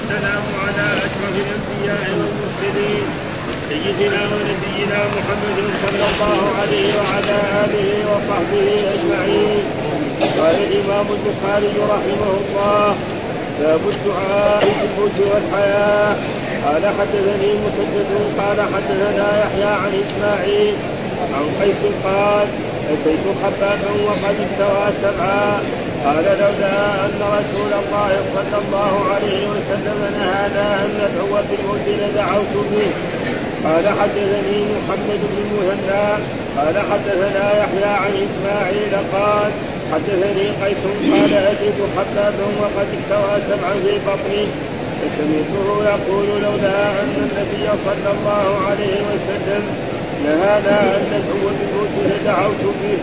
والسلام على أشرف الأنبياء والمرسلين سيدنا ونبينا محمد صلى الله عليه وعلى آله وصحبه أجمعين. قال الإمام البخاري رحمه الله باب الدعاء في الموت والحياة. قال حدثني مسدد قال حدثنا يحيى عن إسماعيل عن قيس قال أتيت خبابا وقد استوى سبعا. قال لولا أن رسول الله صلى الله عليه وسلم نهانا أن ندعو بالموت لدعوت به. قال حدثني محمد بن المثنى قال حدثنا يحيى عن إسماعيل قال حدثني قيس قال اتيت خبابا وقد استوى سبعا في بطني. فسمعته يقول لولا أن النبي صلى الله عليه وسلم نهانا أن ندعو بالموت لدعوت به.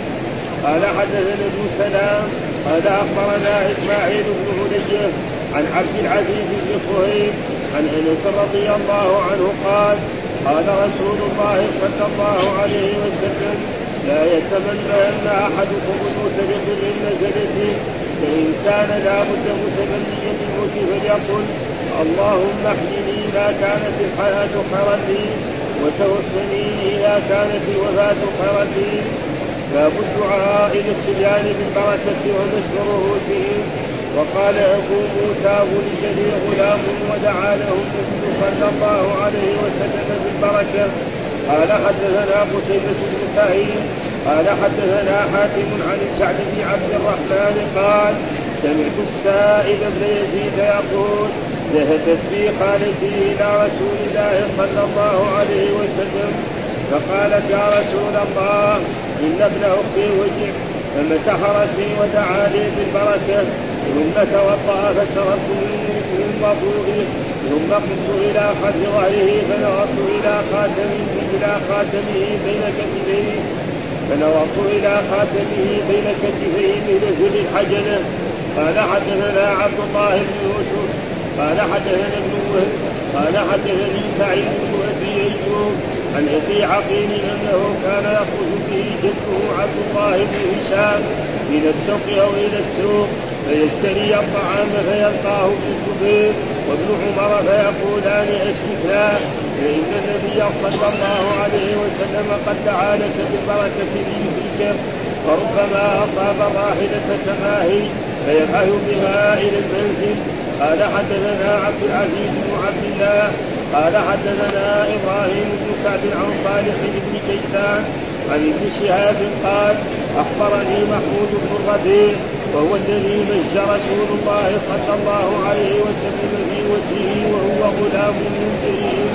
قال حدثنا ابن سلام قال أخبرنا إسماعيل بن هديه عن عبد العزيز بن صهيب عن أنس رضي الله عنه قال قال رسول الله صلى الله عليه وسلم لا يتمنى أن أحدكم الموت بضر نزل فيه فإن كان لابد متمنيا بالموت فليقل اللهم احيني ما كانت الحياة خيرا لي وتوفني إذا كانت الوفاة خيرا لي. باب الدعاء للصبيان بالبركة ونشر رؤوسهم وقال أبو موسى ولد غلام ودعا له النبي صلى الله عليه وسلم بالبركة. قال حدثنا قتيبة بن سعيد قال حدثنا حاتم عن سعد بن عبد الرحمن قال سمعت السائب بن يزيد يقول ذهبت بي خالتي إلى رسول الله صلى الله عليه وسلم فقالت يا رسول الله إن ابن أختي وجع فمسح راسي ودعا لي بالبركة ثم توضأ فشربت من وضوئه ثم قمت إلى خلف ظهره فنظرت إلى خاتمه إلى خاتمه بين كتفيه فنظرت إلى خاتمه بين كتفيه بنزل الحجنه قال حدثنا عبد الله بن يوسف قال حدثنا ابن وهب قال حدثني سعيد بن أبي أيوب عن أبي عقيل أنه كان يخرج به جده عبد الله بن هشام إلى السوق أو إلى السوق فيشتري الطعام فيلقاه ابن الزبير وابن عمر فيقولان اشركنا فإن النبي صلى الله عليه وسلم قد دعا لك بالبركه ليفرجك وربما أصاب الراحلة كما هي فيبعث بها إلى المنزل قال حدثنا عبد العزيز بن عبد الله قال حدثنا إبراهيم بن سعد عن صالح بن كيسان عن ابن شهاب قال أخبرني محمود بن الربيع وهو الذي مج رسول الله صلى الله عليه وسلم في وجهه وهو غلام جريم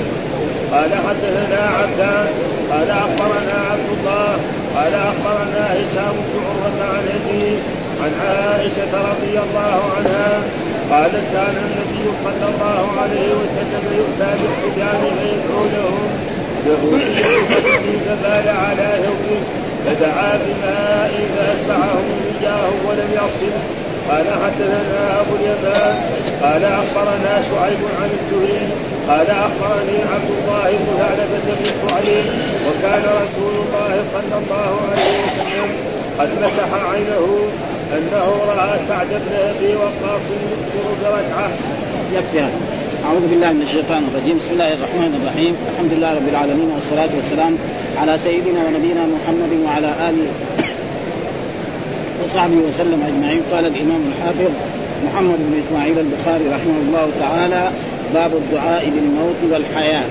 قال حدثنا عبدان قال أخبرنا عبد الله قال أخبرنا هشام بن عروة عن أبيه عن عائشة رضي الله عنها قالت كان النبي صلى الله عليه وسلم يؤتى بالصبيان فيدعو لهم يقول فبال على ثوبه فدعا بماء فاتبعهم إياه ولم يصل. قال حدثنا أبو اليمان. قال أخبرنا شعيب عن الزهري. قال أخبرني عبد الله بن ثعلبة بن شعيب وكان رسول الله صلى الله عليه وسلم قد مسح عينه. إنه راى سعد بن أبي وقاص يكثر بركعه. يكفي هذا. أعوذ بالله من الشيطان الرجيم، بسم الله الرحمن الرحيم، الحمد لله رب العالمين والصلاة والسلام على سيدنا ونبينا محمد وعلى آله وصحبه وسلم أجمعين، قال الإمام الحافظ محمد بن إسماعيل البخاري رحمه الله تعالى باب الدعاء بالموت والحياة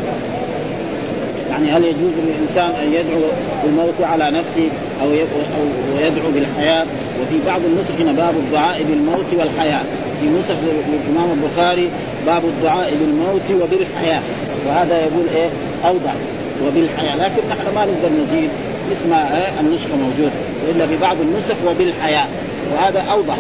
يعني هل يجوز للإنسان أن يدعو بالموت على نفسه أو ويدعو بالحياة. وفي بعض النسخ باب الدعاء بالموت والحياة. في نسخ الامام البخاري باب الدعاء بالموت وبالحياة. وهذا يقول إيه؟ أوضح. وبالحياة. لكن نحن ما نقدر نزيد اسم إيه؟ النسخه موجوده والا في بعض النسخ وبالحياة. وهذا أوضح.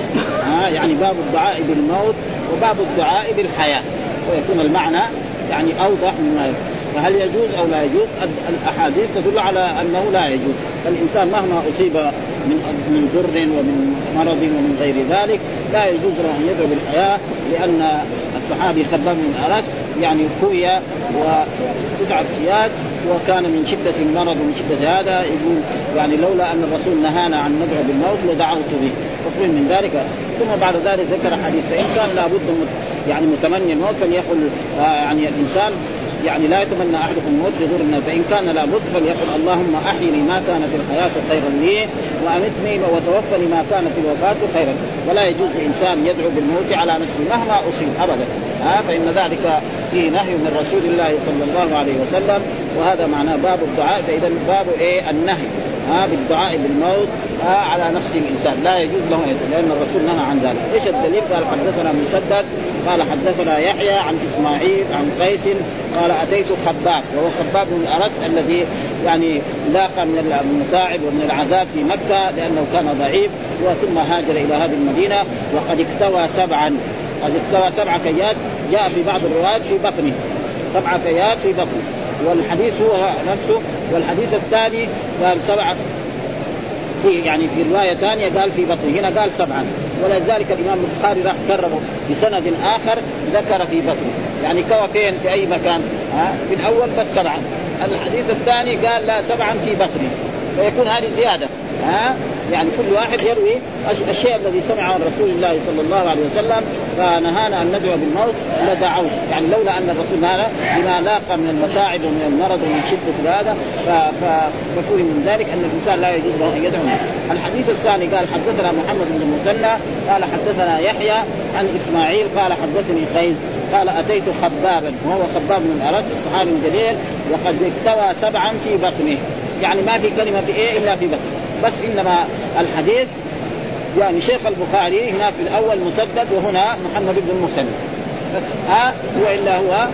ها؟ يعني باب الدعاء بالموت وباب الدعاء بالحياة. ويكون المعنى يعني أوضح مما فهل يجوز أو لا يجوز؟ الأحاديث تدل على أنه لا يجوز، الانسان مهما أصيب من من ضر ومن مرض ومن غير ذلك لا يجوز له أن يدعو بالحياة لأن الصحابي خباب من اراد يعني كوي وتسعة اياد وكان من شدة المرض ومن شدة هذا يقول يعني لولا أن الرسول نهانا عن ندعو بالموت لدعوت به. مفهوم من ذلك. ثم بعد ذلك ذكر حديث فإن كان لابد يعني متمني الموت فليقل يعني الإنسان يعني لا يتمنى أحدكم الموت يقول انه فإن كان لابد فليقل اللهم أحيني ما كانت الحياة خيرا لي وأمتني وتوفني ما كانت الوفاة خيرا. ولا يجوز لإنسان يدعو بالموت على نفسه مهما أصيب ابدا. ها فإن ذلك فيه نهي من رسول الله صلى الله عليه وسلم. وهذا معناه باب الدعاء. فإذا باب إيه؟ النهي. ها بالدعاء بالموت ها على نفس الإنسان. لا يجوز له لأن الرسول نهى عن ذلك، إيش الدليل؟ قال حدثنا مسدد قال حدثنا يحيى عن إسماعيل عن قيس. قال أتيت خباب. وهو خباب بن الارت الذي يعني لاقى من المتاعب ومن العذاب في مكة لأنه كان ضعيف ثم هاجر إلى هذه المدينة وقد اكتوى سبعا. قد اكتوى سبع كيات. جاء في بعض الروايات في بطنه. سبع كيات في بطنه. والحديث هو نفسه والحديث الثاني قال سبعة. في يعني في رواية ثانية قال في بطنه هنا قال سبعا ولذلك الإمام البخاري راح كرره بسند آخر ذكر في بطنه. يعني كوى فين؟ في أي مكان. ها؟ في الأول بس سبعا الحديث الثاني قال لا سبعا في بطنه. فيكون هذه زيادة. ها؟ يعني كل واحد يروي الشيء الذي سمعه عن رسول الله صلى الله عليه وسلم فنهانا أن ندعو بالموت لدعوت يعني لولا أن الرسول نهانا لما لاقى من المتاعب ومن المرض ومن شدة هذا ففهم من ذلك أن الإنسان لا يجوز له أن يدعو. الحديث الثاني قال حدثنا محمد بن المثنى قال حدثنا يحيى عن إسماعيل قال حدثني قيس قال أتيت خبابا وهو خباب من الارد الصحابي الجليل وقد اكتوى سبعا في بطنه. يعني ما في كلمة في إيه إلا في بطنه. بس إنما الحديث يعني شيخ البخاري هناك في الأول مسدد وهنا محمد بن المسلم بس ها وإلا هو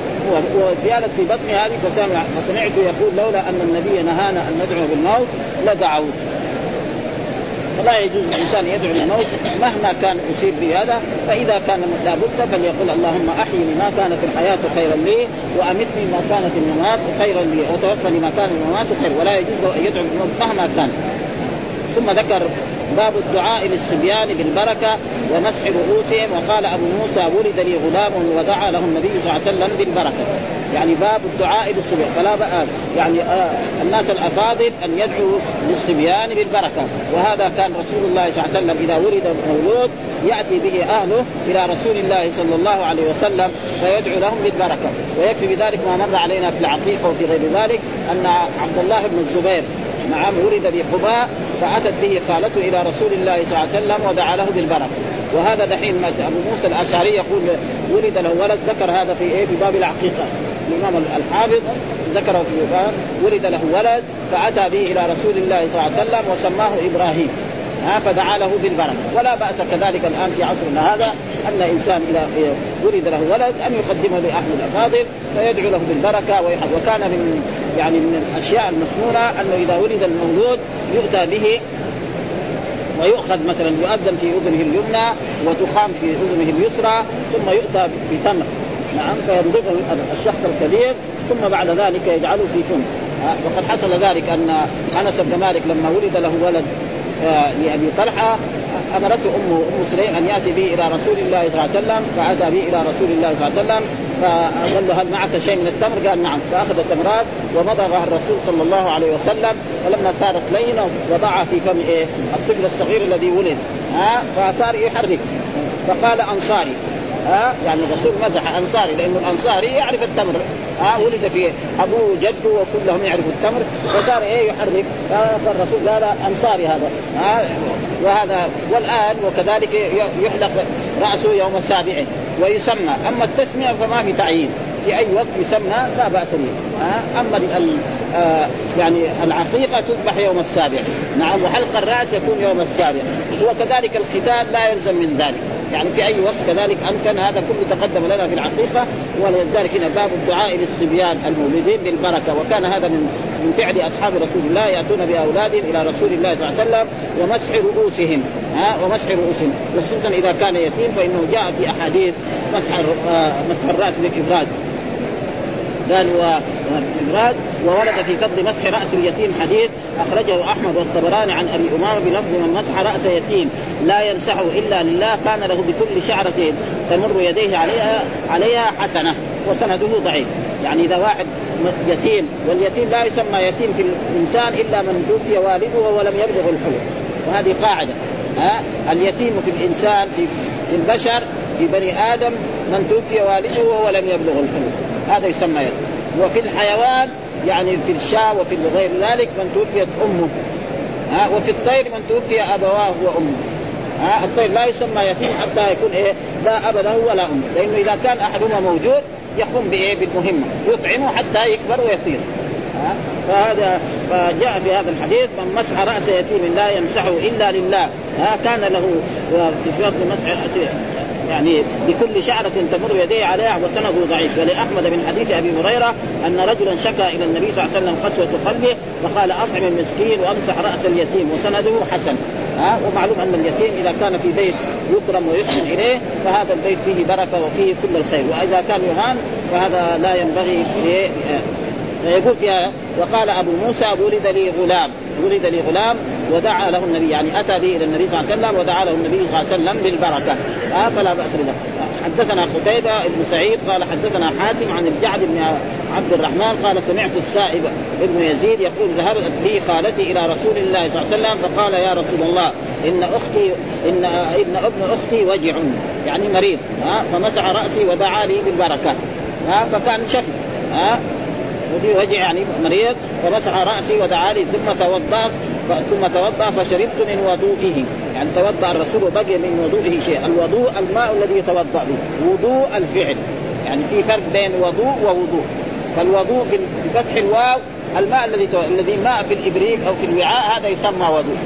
وزيادة في بطن هذه فسمع فسمعت يقول لولا أن النبي نهانا أن ندعو بالموت لدعوت. فلا يجوز الإنسان يدعو للموت مهما كان يصيب بهذا فإذا كان لابد فليقول اللهم احيني ما كانت الحياة خيرا لي وأمتني ما كانت الممات خيرا لي وتوفني ما كان الممات خيرا ولا يجوز أن يدعو بالموت مهما كان. ثم ذكر باب الدعاء للصبيان بالبركة ومسح رؤوسهم وقال أبو موسى ولد لي غلام ودعا له النبي صلى الله عليه وسلم بالبركة. يعني باب الدعاء للصبيان. فلا بقى يعني آه الناس الأفاضل أن يدعوا للصبيان بالبركة. وهذا كان رسول الله صلى الله عليه وسلم إذا ولد مولود يأتي به أهله إلى رسول الله صلى الله عليه وسلم فيدعو لهم بالبركة. ويكفي بذلك ما مر علينا في العقيقة وفي غير ذلك أن عبد الله بن الزبير نعم ولد بقباء فأتت به خالته إلى رسول الله صلى الله عليه وسلم ودعا له بالبركه وهذا دحين أبو موسى الأشعري يقول ولد له ولد ذكر هذا في إيه؟ في باب العقيقة. الإمام الحافظ ذكره في باب ولد له ولد فأتى به إلى رسول الله صلى الله عليه وسلم وسماه إبراهيم. ها فدعا له بالبركة. ولا بأس كذلك الآن في عصرنا هذا أن انسان إذا ولد له ولد أن يقدمه لاحد الافاضل فيدعو له بالبركة ويحب. وكان من يعني من الأشياء المسنونه أنه إذا ولد المولود يؤتى به ويؤخذ مثلا يؤذن في أذنه اليمنى وتخام في أذنه اليسرى ثم يؤتى بتمر نعم فينضغه الشخص الكبير ثم بعد ذلك يجعله في فم وقد حصل ذلك أن أنس بن مالك لما ولد له ولد لأبي طلحة أمرته امه أم سليم أن يأتي به إلى رسول الله صلى الله عليه وسلم فأتى به إلى رسول الله صلى الله عليه وسلم فقال له هل معك شيء من التمر؟ قال نعم فأخذ التمرات ومضغها الرسول صلى الله عليه وسلم فلما صارت لينه وضعها في فم إيه؟ الطفل الصغير الذي ولد ها فصار يحرك فقال أنصاري ها؟ يعني الرسول مزح أنصاري لأنه الأنصاري يعرف التمر. ها؟ ولد في ابوه وجده وكلهم يعرفوا التمر. فصار إيه؟ يحرك. فالرسول قال أنصاري هذا. ها؟ وهذا والآن وكذلك يحلق رأسه يوم السابع. ويسمى. أما التسمية فما في تعيين. في أي وقت يسمى لا بأس به. أما ال آه يعني العقيقة تذبح يوم السابع. نعم. وحلق الرأس يكون يوم السابع. وكذلك الختان لا يلزم من ذلك. يعني في أي وقت كذلك أمكن. هذا كله تقدم لنا في العقيقه ولذلك هنا باب الدعاء للصبيان المولدين بالبركة. وكان هذا من من فعل أصحاب رسول الله يأتون بأولادهم إلى رسول الله صلى الله عليه وسلم ومسح رؤوسهم. ها ومسح رؤوسهم. وخصوصا إذا كان يتيم فإنه جاء في أحاديث مسح مسح الرأس بالافراد قال وإبراد وورد في فضل مسح رأس اليتيم حديث أخرجه أحمد والطبراني عن أبي أمامة بلفظ من مسح رأس يتيم لا يمسحه إلا لله كان له بكل شعرة تمر يديه عليها عليها حسنة وسنده ضعيف. يعني إذا واحد يتيم واليتيم لا يسمى يتيم في الإنسان إلا من توفي والده ولم يبلغ الحلم. وهذه قاعدة. ها؟ اليتيم في الإنسان في البشر في بني آدم من توفي والده وهو لم يبلغ الحلم. هذا يسمى يتيم وفي الحيوان يعني في الشاة وفي غير ذلك من توفيت أمه. ها وفي الطير من توفي أبواه وأمه. ها الطير لا يسمى يتيم حتى يكون إيه لا أب له ولا أم. لأنه إذا كان أحدهما موجود يقوم بإيه بالمهمة. يطعمه حتى يكبر ويطير. ها فهذا فجاء في هذا الحديث من مسح رأس يتيم لا يمسحه إلا لله. ها كان له في سياق مسح يعني بكل شعرة تمر يديه عليها وسنده ضعيف. ولأحمد من حديث أبي هريرة أن رجلا شكا إلى النبي صلى الله عليه وسلم قسوة قلبه فقال أطعم المسكين وأمسح رأس اليتيم وسنده حسن. ها؟ ومعلوم أن اليتيم إذا كان في بيت يكرم ويحسن إليه فهذا البيت فيه بركة وفيه كل الخير. وإذا كان يهان فهذا لا ينبغي يقول فيها وقال أبو موسى ولد لي غلام. ولد لي غلام. ودعا له النبي يعني أتى به إلى النبي صلى الله عليه وسلم ودعا له النبي صلى الله عليه وسلم بالبركة. آه فلا بأس بذلك. حدثنا قتيبة بن سعيد قال حدثنا حاتم عن الجعد بن عبد الرحمن قال سمعت السائب ابن يزيد يقول ذهبت بي خالتي إلى رسول الله صلى الله عليه وسلم فقال يا رسول الله إن أختي إن ابن ابن أختي وجع يعني مريض. ها فمسح رأسي ودعا لي بالبركة. ها فكان شفي. ها وفي وجع يعني مريض. فمسح رأسي ودعا لي ثم توضا ثم توضأ فشربت من وضوئه. يعني توضأ الرسول وبقي من وضوئه شيء. الوضوء الماء الذي يتوضأ به. وضوء الفعل. يعني في فرق بين وضوء ووضوء. فالوضوء بفتح الواو الماء الذي الذي ماء في الإبريق أو في الوعاء هذا يسمى وضوء.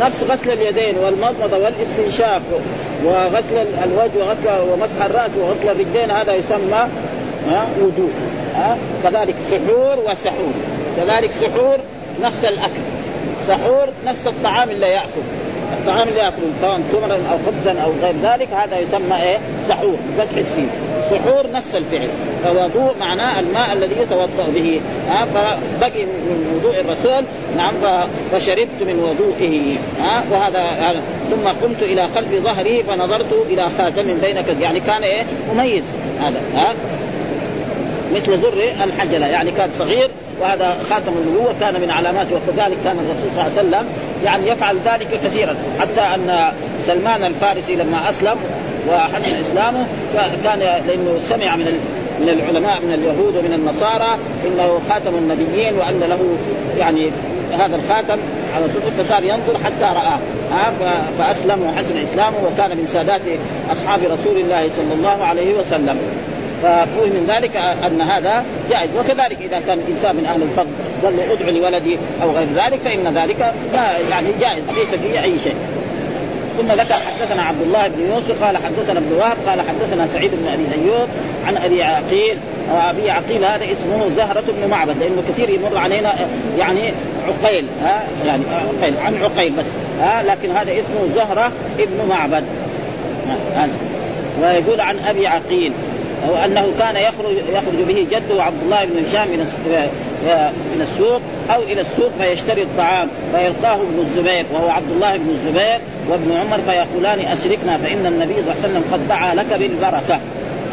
نفس غسل اليدين والمضمضه والاستنشاق وغسل الوجه وغسل ومسح الرأس وغسل الرجلين هذا يسمى وضوء. كذلك سحور وسحور. كذلك سحور نفس الأكل. سحور نفس الطعام اللي يأكل. الطعام اللي ياكله سواء تمرا أو خبزا أو غير ذلك هذا يسمى إيه؟ سحور فتح السين. سحور نفس الفعل. فوضوء معناه الماء الذي يتوضأ به. ها فبقي من وضوء الرسول. نعم فشربت من وضوئه. ها وهذا ثم قمت إلى خلف ظهري فنظرت إلى خاتم بين يعني كان إيه؟ مميز. هذا ها. مثل زر الحجلة. يعني كان صغير وهذا خاتم النبوة كان من علاماته وكذلك كان الرسول صلى الله عليه وسلم يعني يفعل ذلك كثيرا. حتى أن سلمان الفارسي لما أسلم وحسن إسلامه كان لأنه سمع من من العلماء من اليهود ومن النصارى إنه خاتم النبيين وأن له يعني هذا الخاتم على طول. فصار ينظر حتى رآه. فأسلم وحسن إسلامه وكان من سادات أصحاب رسول الله صلى الله عليه وسلم. ففهم من ذلك أن هذا جائز. وكذلك إذا كان الإنسان من أهل الفضل قال له أدعو لولدي أو غير ذلك فإن ذلك لا يعني جائز ليس فيه أي شيء. ثم ذكر حدثنا عبد الله بن يوسف قال حدثنا ابن وهب قال حدثنا سعيد بن أبي أيوب عن أبي عقيل. أبي عقيل هذا اسمه زهرة بن معبد لأنه كثير يمر علينا يعني عقيل ها يعني عقيل عن عقيل بس ها لكن هذا اسمه زهرة ابن معبد. ويقول عن أبي عقيل أو أنه كان يخرج يخرج به جده عبد الله بن هشام من من السوق أو إلى السوق فيشتري الطعام فيلقاه ابن الزبير وهو عبد الله بن الزبير وابن عمر فيقولان أشركنا فإن النبي صلى الله عليه وسلم قد دعا لك بالبركة.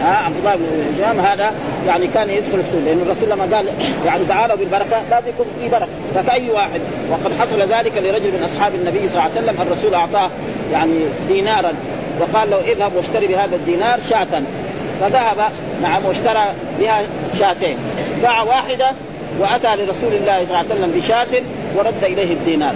ها عبد الله بن هشام هذا يعني كان يدخل السوق لأن الرسول لما قال يعني تعالوا بالبركة لازم يكون في بركة. فكأي واحد وقد حصل ذلك لرجل من أصحاب النبي صلى الله عليه وسلم الرسول أعطاه يعني دينارا وقال له اذهب واشتري بهذا الدينار شاة. فذهب نعم واشترى بها شاتين. باع واحدة وأتى لرسول الله صلى الله عليه وسلم بشاة ورد إليه الدينار.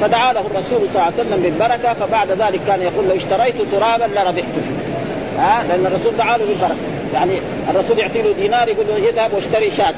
فدعا له الرسول صلى الله عليه وسلم بالبركة فبعد ذلك كان يقول لو اشتريت ترابا لربحت فيه. ها؟ لأن الرسول دعا له بالبركة. يعني الرسول يعطي له دينار يقول له اذهب واشتري شاة.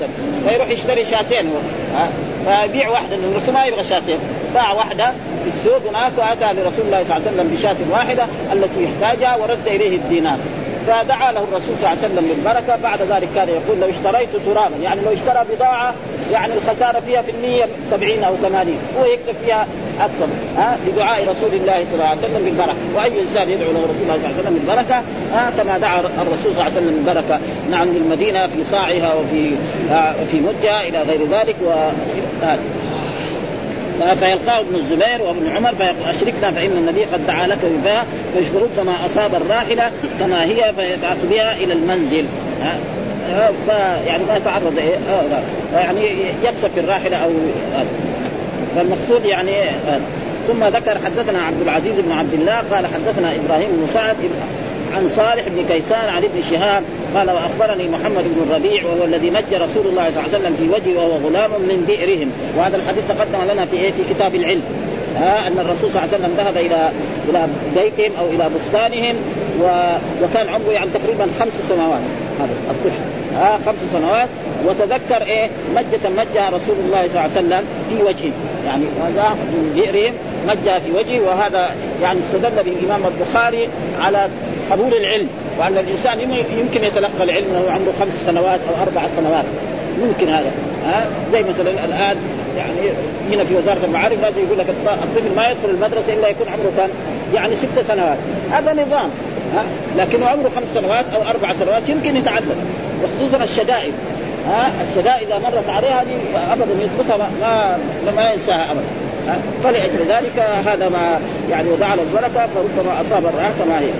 فيروح يشتري شاتين ها؟ فيبيع واحدة لأن الرسول ما يبغى شاتين. باع واحدة في السوق هناك وأتى لرسول الله صلى الله عليه وسلم بشاة واحدة التي يحتاجها ورد إليه الدينار. فدعا له الرسول صلى الله عليه وسلم بالبركة. بعد ذلك كان يقول لو اشتريت ترابا يعني لو اشترى بضاعة يعني الخسارة فيها في المية 70 أو 80 هو يكسب فيها أكثر ها لدعاء رسول الله صلى الله عليه وسلم بالبركة. وأي إنسان يدعو له رسول الله صلى الله عليه وسلم بالبركة ها كما دعا الرسول صلى الله عليه وسلم بالبركة. نعم للمدينة في صاعها وفي في مدها إلى غير ذلك و فيلقاه ابن الزبير وابن عمر فيقول أشركنا فإن النبي قد دعا لك بها فما أصاب الراحلة كما هي فيبعث بها إلى المنزل. يعني ما يتعرض إيه؟ يعني يقصف الراحلة أو فالمقصود يعني ثم ذكر حدثنا عبد العزيز بن عبد الله قال حدثنا إبراهيم بن سعد عن صالح بن كيسان عن ابن شهاب قال وأخبرني محمد بن الربيع وهو الذي مج رسول الله صلى الله عليه وسلم في وجهه وهو غلام من بئرهم. وهذا الحديث تقدم لنا في إيه؟ في كتاب العلم. ها أن الرسول صلى الله عليه وسلم ذهب إلى إلى بيتهم أو إلى بستانهم و... وكان عمره يعني تقريبا خمس سنوات. هذا الطفل ها خمس سنوات. وتذكر إيه؟ مجة مجها رسول الله صلى الله عليه وسلم في وجهه. يعني هذا من بئرهم مجها في وجهه. وهذا يعني استدل به الإمام البخاري على قبول العلم. وان الإنسان يمكن يتلقى العلم وهو عمره خمس سنوات أو أربع سنوات. ممكن هذا. ها؟ زي مثلا الآن يعني هنا في وزارة المعارف لازم يقول لك الطفل ما يدخل المدرسة إلا يكون عمره كان يعني ست سنوات. هذا نظام. ها؟ لكنه عمره خمس سنوات أو أربع سنوات يمكن يتعلم. وخصوصا الشدائد. ها؟ الشدائد إذا مرت عليها هذه ابدا يثبتها ما ما ينساها ابدا. فلأجل ذلك هذا ما يعني وضع له البركة فربما أصاب الرعاة كما هي.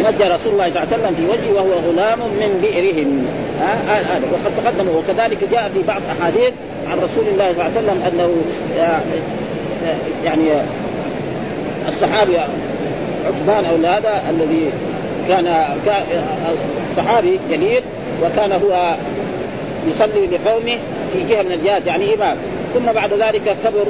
نجى رسول الله صلى الله عليه وسلم في وجهه وهو غلام من بئرهم. ها؟ آه آه وقد تقدم وكذلك جاء في بعض أحاديث عن رسول الله صلى الله عليه وسلم أنه يعني الصحابي عثمان أو هذا الذي كان صحابي جليل وكان هو يصلي لقومه في جهة من الجهات يعني إمام. ثم بعد ذلك كبر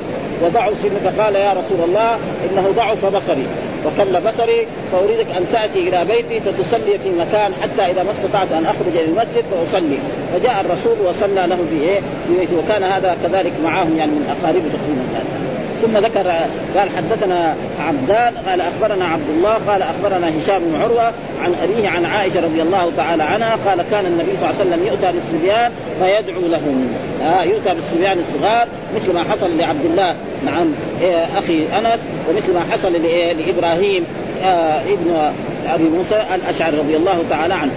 سنه فقال يا رسول الله إنه ضعف بصري. وكل بصري فأريدك أن تأتي إلى بيتي فتصلي في مكان حتى إذا ما استطعت أن أخرج إلى المسجد فأصلي. فجاء الرسول وصلى له في في بيته. وكان هذا كذلك معهم يعني من أقاربه تقريبا. ثم ذكر قال حدثنا عبدان قال أخبرنا عبد الله قال أخبرنا هشام بن عروة عن أبيه عن عائشة رضي الله تعالى عنها قال كان النبي صلى الله عليه وسلم يؤتى بالصبيان فيدعو لهم. آه يؤتى بالصبيان الصغار مثل ما حصل لعبد الله نعم إيه أخي أنس ومثل ما حصل لإبراهيم آه ابن أبي موسى الأشعري رضي الله تعالى عنه.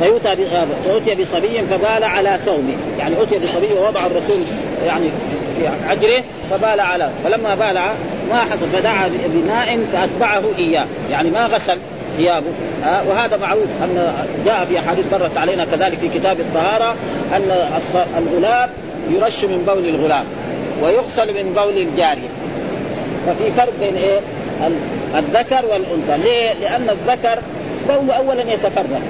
فيؤتى فأتي بصبي فبال على ثوبه يعني أتي بصبي ووضع الرسول يعني في عجره فبال على فلما بال ما حصل فدعا بماء فأتبعه إياه. يعني ما غسل ثيابه. آه وهذا معروف أن جاء في أحاديث مرت علينا كذلك في كتاب الطهارة أن الغلام يرش من بول الغلام ويغسل من بول الجارية. ففي فرق بين إيه؟ الذكر والأنثى. ليه؟ لأن الذكر بوله أولا يتفرق.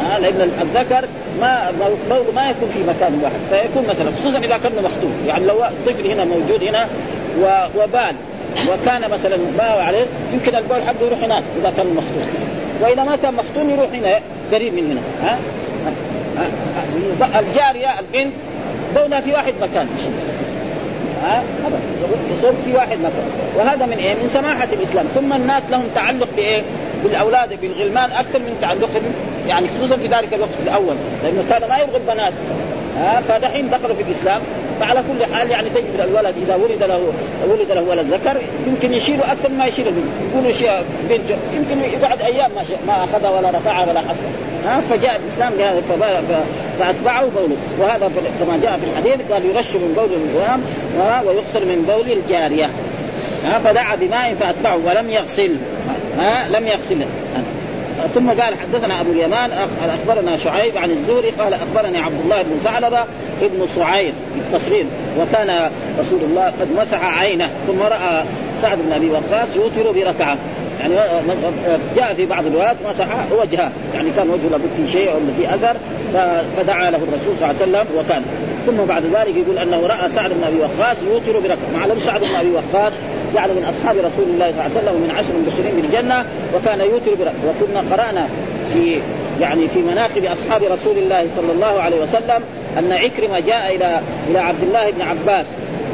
آه لأن الذكر ما ما يكون في مكان واحد. فيكون مثلا خصوصا إذا كان مخطوب. يعني لو طفل هنا موجود هنا وبال. وكان مثلا باع عليه يمكن البول حقه يروح هناك إذا كان مخطوب. وإذا ما كان مختون يروح هنا قريب من هنا. ها؟ أه؟ الجارية البنت بولها في واحد مكان. ها؟ في واحد مكان. وهذا من إيه؟ من سماحة الإسلام. ثم الناس لهم تعلق بإيه؟ بالأولاد بالغلمان أكثر من تعلقهم يعني خصوصا في ذلك الوقت الأول لأنه كان ما يبغى البنات. ها فدحين دخلوا في الإسلام فعلى كل حال يعني تجد الولد إذا ولد له ولد له ولد ذكر يمكن يشيله أكثر ما يشيل البنت. يقولوا شيء بنت يمكن يقعد أيام ما ما أخذها ولا رفعها ولا حتى ها فجاء الإسلام بهذا فأتبعه بوله وهذا كما جاء في الحديث قال يرش من بول الغلام ويغسل من بول الجارية. ها فدعا بماء فأتبعه ولم يغسل. ها لم يغسله. ثم قال حدثنا أبو اليمان أخبرنا شعيب عن الزهري قال أخبرني عبد الله بن ثعلبة ابن صعير في التصغير وكان رسول الله قد مسح عينه ثم رأى سعد بن أبي وقاص يوتر بركعة. يعني جاء في بعض الروايات مسح وجهه يعني كان وجهه لابد في شيء ولا في أثر فدعا له الرسول صلى الله عليه وسلم وكان. ثم بعد ذلك يقول أنه رأى سعد بن أبي وقاص يوتر بركعة. معلم سعد بن أبي وقاص يعني من أصحاب رسول الله صلى الله عليه وسلم ومن عشر مبشرين بالجنة وكان يوتر وكنا قرأنا في يعني في مناقب أصحاب رسول الله صلى الله عليه وسلم أن عكرمة جاء إلى إلى عبد الله بن عباس.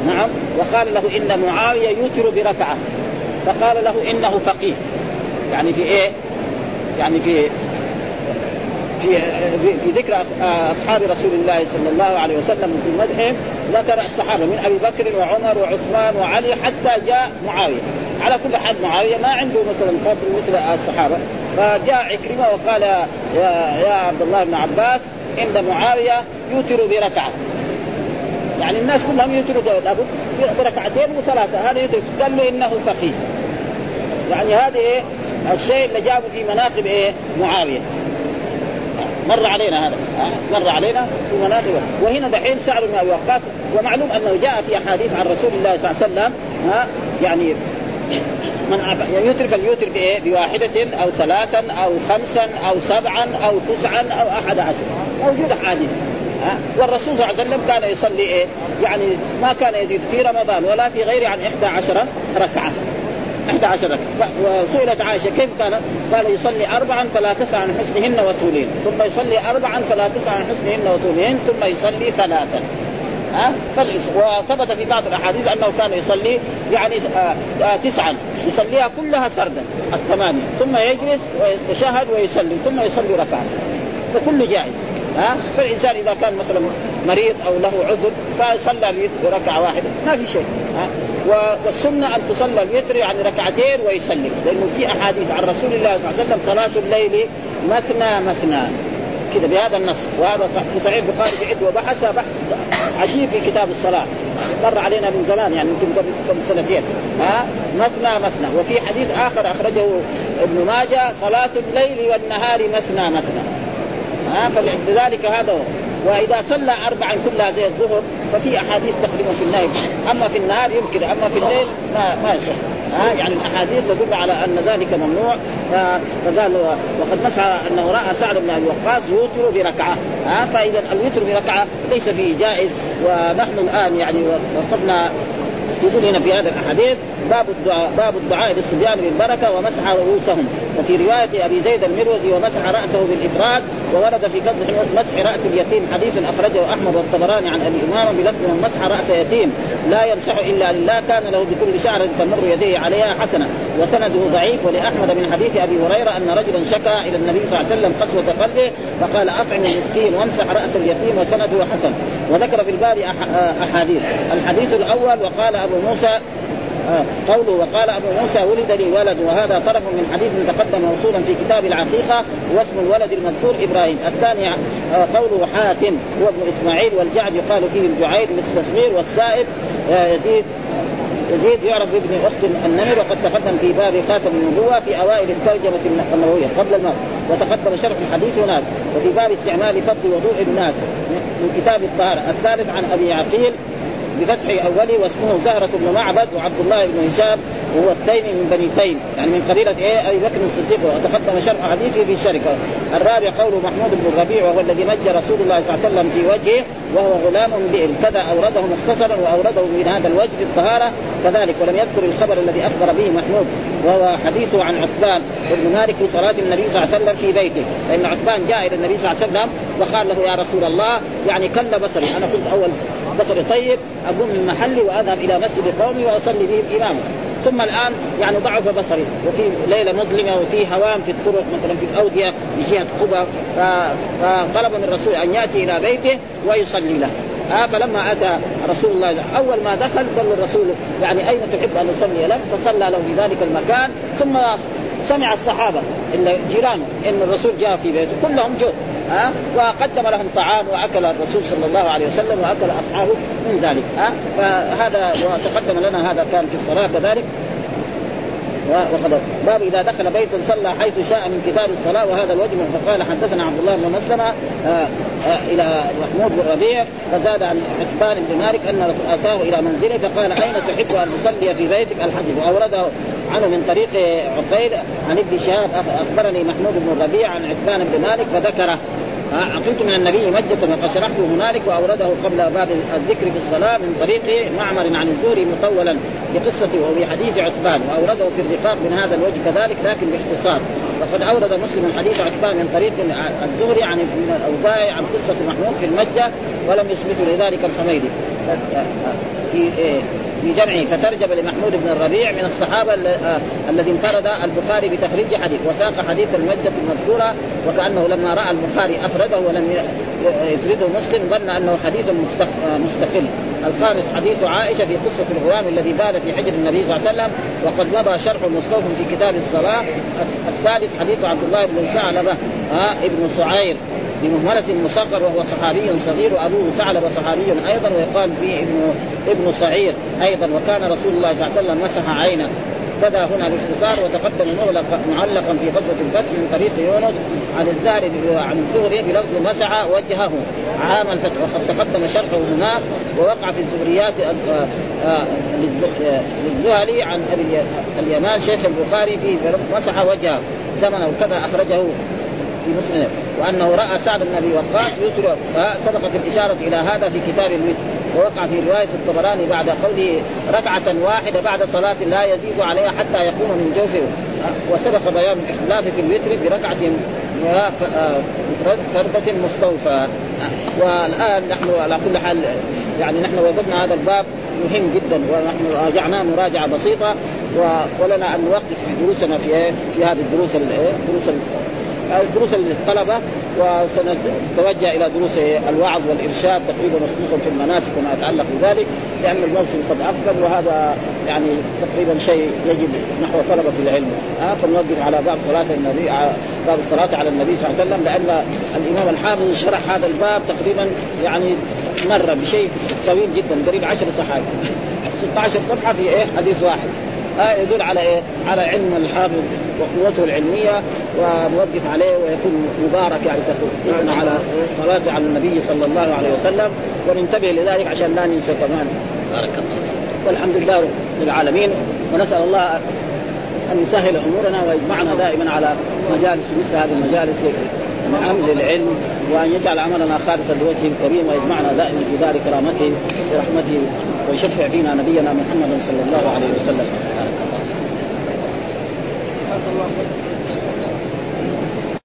نعم. وقال له إن معاوية يوتر بركعة. فقال له إنه فقيه. يعني في إيه؟ يعني في في في ذكر أصحاب رسول الله صلى الله عليه وسلم في مدحهم ذكر الصحابة من أبي بكر وعمر وعثمان وعلي حتى جاء معاوية. على كل حال معاوية ما عنده مثلا فضل مثل الصحابة. فجاء عكرمه وقال يا يا عبد الله بن عباس ان معاوية يوتر بركعة. يعني الناس كلهم يوتروا لابد بركعتين وثلاثه هذا يوتر. قال له إنه فقيه. يعني هذه الشيء اللي جابه في مناقب إيه؟ معاوية. مر علينا هذا. مر علينا في مناقب وهنا دحين سعد بن أبي وقاص ومعلوم أنه جاء في أحاديث عن رسول الله صلى الله عليه وسلم ها؟ يعني من يترك اليوتر بايه؟ بواحدة أو ثلاثا أو خمسا أو سبعا أو تسعا أو أحد عشر. موجود أحاديث والرسول صلى الله عليه وسلم كان يصلي إيه؟ يعني ما كان يزيد في رمضان ولا في غيره عن 11 ركعة. 11 ركعه وسئلت عائشة كيف كان؟ قال يصلي اربعا فلا تسع عن حسنهن وطولهن ثم يصلي اربعا فلا تسع عن حسنهن وطولهن ثم يصلي ثلاثا. ها؟ وثبت في بعض الأحاديث أنه كان يصلي يعني آه آه تسعا. يصليها كلها سردا الثمانية. ثم يجلس ويتشهد ويصلي ثم يصلي ركعه فكل جائز. ها؟ فالإنسان إذا كان مثلا مريض أو له عذر فصلى ركعه واحدة. ما في شيء. ها؟ والسنة أن تصلى الوتر يعني ركعتين ويسلم. لأنه في أحاديث عن رسول الله صلى الله عليه وسلم صلاة الليل مثنى مثنى. كذا بهذا النص. وهذا في صحيح البخاري في عدة. وبحث بحث عجيب في كتاب الصلاة. مر علينا من زمان يعني يمكن قبل سنتين. ها؟ مثنى مثنى. وفي حديث آخر أخرجه ابن ماجه صلاة الليل والنهار مثنى مثنى. ها؟ فلذلك هذا هو وإذا صلى اربعا كلها زي الظهر ففي أحاديث تقريبا في النهي أما في النهار يمكن أما في الليل ما ما يصح. ها يعني الأحاديث تدل على أن ذلك ممنوع. فقال وقد مسح أنه رأى سعد بن أبي وقاص يوتر بركعة. ها فإذا الوتر بركعة ليس فيه جائز. ونحن الآن يعني وقفنا يقول هنا في هذا الأحاديث باب الدعاء باب الدعاء للصبيان بالبركة ومسح رؤوسهم. وفي رواية أبي زيد المروزي ومسح رأسه بالافراد وورد في قدح مسح رأس اليتيم حديث أخرجه أحمد والطبراني عن أبي امامه بلفظ من مسح رأس يتيم لا يمسح إلا لله كان له بكل شعر تمر يديه عليها حسنة. وسنده ضعيف ولأحمد من حديث أبي هريرة أن رجلا شكا إلى النبي صلى الله عليه وسلم قسوة قلبه فقال أطعم المسكين وامسح رأس اليتيم وسنده حسن. وذكر في الباب أحاديث. الحديث الأول وقال أبو موسى آه قوله وقال أبو موسى ولد لي ولد وهذا طرف من حديث تقدم موصولا في كتاب العقيقة واسم الولد المذكور إبراهيم، الثاني آه قوله حاتم هو ابن إسماعيل والجعد يقال فيه الجعيد مثل صغير والسائب آه يزيد يزيد يعرف بابن أخت النمر وقد تقدم في باب خاتم النبوة في أوائل الترجمة النبوية. قبل الموت وتقدم شرح الحديث هناك وفي باب استعمال فضل وضوء الناس من كتاب الطهارة. الثالث عن أبي عقيل بفتح أوله واسمه زهرة بن معبد وعبد الله بن هشام وهو التيمي من بني تيم. يعني من قبيلة إيه؟ أبي بكر الصديق. وتقدم شرح حديثه في الشركة. الرابع قوله محمود بن الربيع وهو الذي نجى رسول الله صلى الله عليه وسلم في وجهه وهو غلام بئر. كذا أورده مختصرا وأورده من هذا الوجه في الطهارة. كذلك ولم يذكر الخبر الذي أخبر به محمود وهو حديثه عن عثمان بن مالك في صلاة النبي صلى الله عليه وسلم في بيته. فإن عثمان جاء إلى النبي صلى الله عليه وسلم وقال له يا رسول الله يعني كل بصري. أنا كنت أول بصري طيب أقوم من محلي وأذهب إلى مسجد قومي وأصلي بهم إماما ثم الآن يعني ضعف بصري. وفي ليلة مظلمة وفي هوام في الطرق مثلا في الأودية في جهة قبى. فطلب من الرسول أن يأتي إلى بيته ويصلي له. آه فلما أتى رسول الله أول ما دخل قال الرسول يعني أين تحب أن اصلي لك؟ فصلى له في ذلك المكان. ثم سمع الصحابة إن جيرانه إن الرسول جاء في بيته. كلهم جو ها؟ وقدم لهم طعام وأكل الرسول صلى الله عليه وسلم وأكل أصحابه من ذلك ها؟ فهذا وتقدم لنا هذا كان في الصلاة كذلك. وقد باب إذا دخل بيتا صلى حيث شاء من كتاب الصلاة وهذا الوجه فقال حدثنا عبد الله بن مسلمة آه آه إلى محمود بن ربيع فزاد عن حبان بن مالك أن أتاه إلى منزله فقال أين تحب أن تصلي في بيتك؟ الحديث. وأورده عنه من طريق عقيل عن ابن شهاب أخبرني محمود بن ربيع عن عتبان بن مالك فذكره. عقلت من النبي مجة وقد شرحته هنالك وأورده قبل باب الذكر في الصلاة من طريق معمر عن الزهري مطولا بقصته وبحديث عتبان وأورده في الرقاق من هذا الوجه كذلك لكن باختصار. وقد أورد مسلم حديث عتبان من طريق الزهري عن ابن الاوزاعي عن قصة محمود في المجه ولم يثبت لذلك الحميدي. في في جمعه فترجم لمحمود بن الربيع من الصحابة الذي انفرد البخاري بتخريج حديث وساق حديث المجة المذكورة وكأنه لما رأى البخاري أفرده ولم يفرده مسلم ظن أنه حديث مستقل. الخامس حديث عائشة في قصة الغلام الذي بال في حجر النبي صلى الله عليه وسلم وقد مضى شرح مستوف في كتاب الصلاة. السادس حديث عبد الله بن ثعلبة ابن سعير. بمهملة مصغر وهو صحابي صغير وابوه ثعلب صحابي أيضا ويقال فيه ابن ابن صعير أيضا وكان رسول الله صلى الله عليه وسلم مسح عينه كذا هنا باختصار وتقدم معلقا في غزوة الفتح من طريق يونس عن الزهري عن الزهري بلفظ مسح وجهه عام الفتح. وقد تقدم شرحه هناك ووقع في الزهريات آه، آه، للزهري عن أبي اليمان شيخ البخاري في مسح وجهه زمن وكذا أخرجه في مسلم وأنه رأى سعد بن أبي وقاص يترك سبقت الإشارة إلى هذا في كتاب الوتر ووقع في رواية الطبراني بعد قوله ركعة واحدة بعد صلاة لا يزيد عليها حتى يقوم من جوفه وسبق بيان الاختلاف في الوتر بركعة فردة مستوفى والآن نحن على كل حال يعني نحن وجدنا هذا الباب مهم جدا ونحن راجعناه مراجعة بسيطة ولنا أن نوقف دروسنا في إيه؟ في هذه الدروس الدروس دروس للطلبة وسنتوجه إلى دروس الوعظ والإرشاد تقريبا خصوصا في المناسك وما يتعلق بذلك لأن الموسم قد اقبل وهذا يعني تقريبا شيء يجب نحو طلبة العلم. آه فنوقف على باب صلاة النبي باب الصلاة على النبي صلى الله عليه وسلم لأن الإمام الحافظ شرح هذا الباب تقريبا يعني مره بشيء طويل جدا قريب 10 صحابي 16 صفحة في إيه؟ حديث واحد. آه يدل على إيه؟ على علم الحافظ وقوته العلمية ونوقف عليه ويكون مبارك يعني تكون على صلاة على النبي صلى الله عليه وسلم وننتبه لذلك عشان لا ننسى كمان. بارك الله والحمد لله رب العالمين. ونسأل الله أن يسهل أمورنا ويجمعنا دائما على مجالس مثل هذه المجالس نعم للعلم وأن يجعل عملنا خالصا لوجهه الكريم ويجمعنا دائما في دار كرامته برحمته ويشفع فينا نبينا محمد صلى الله عليه وسلم. الله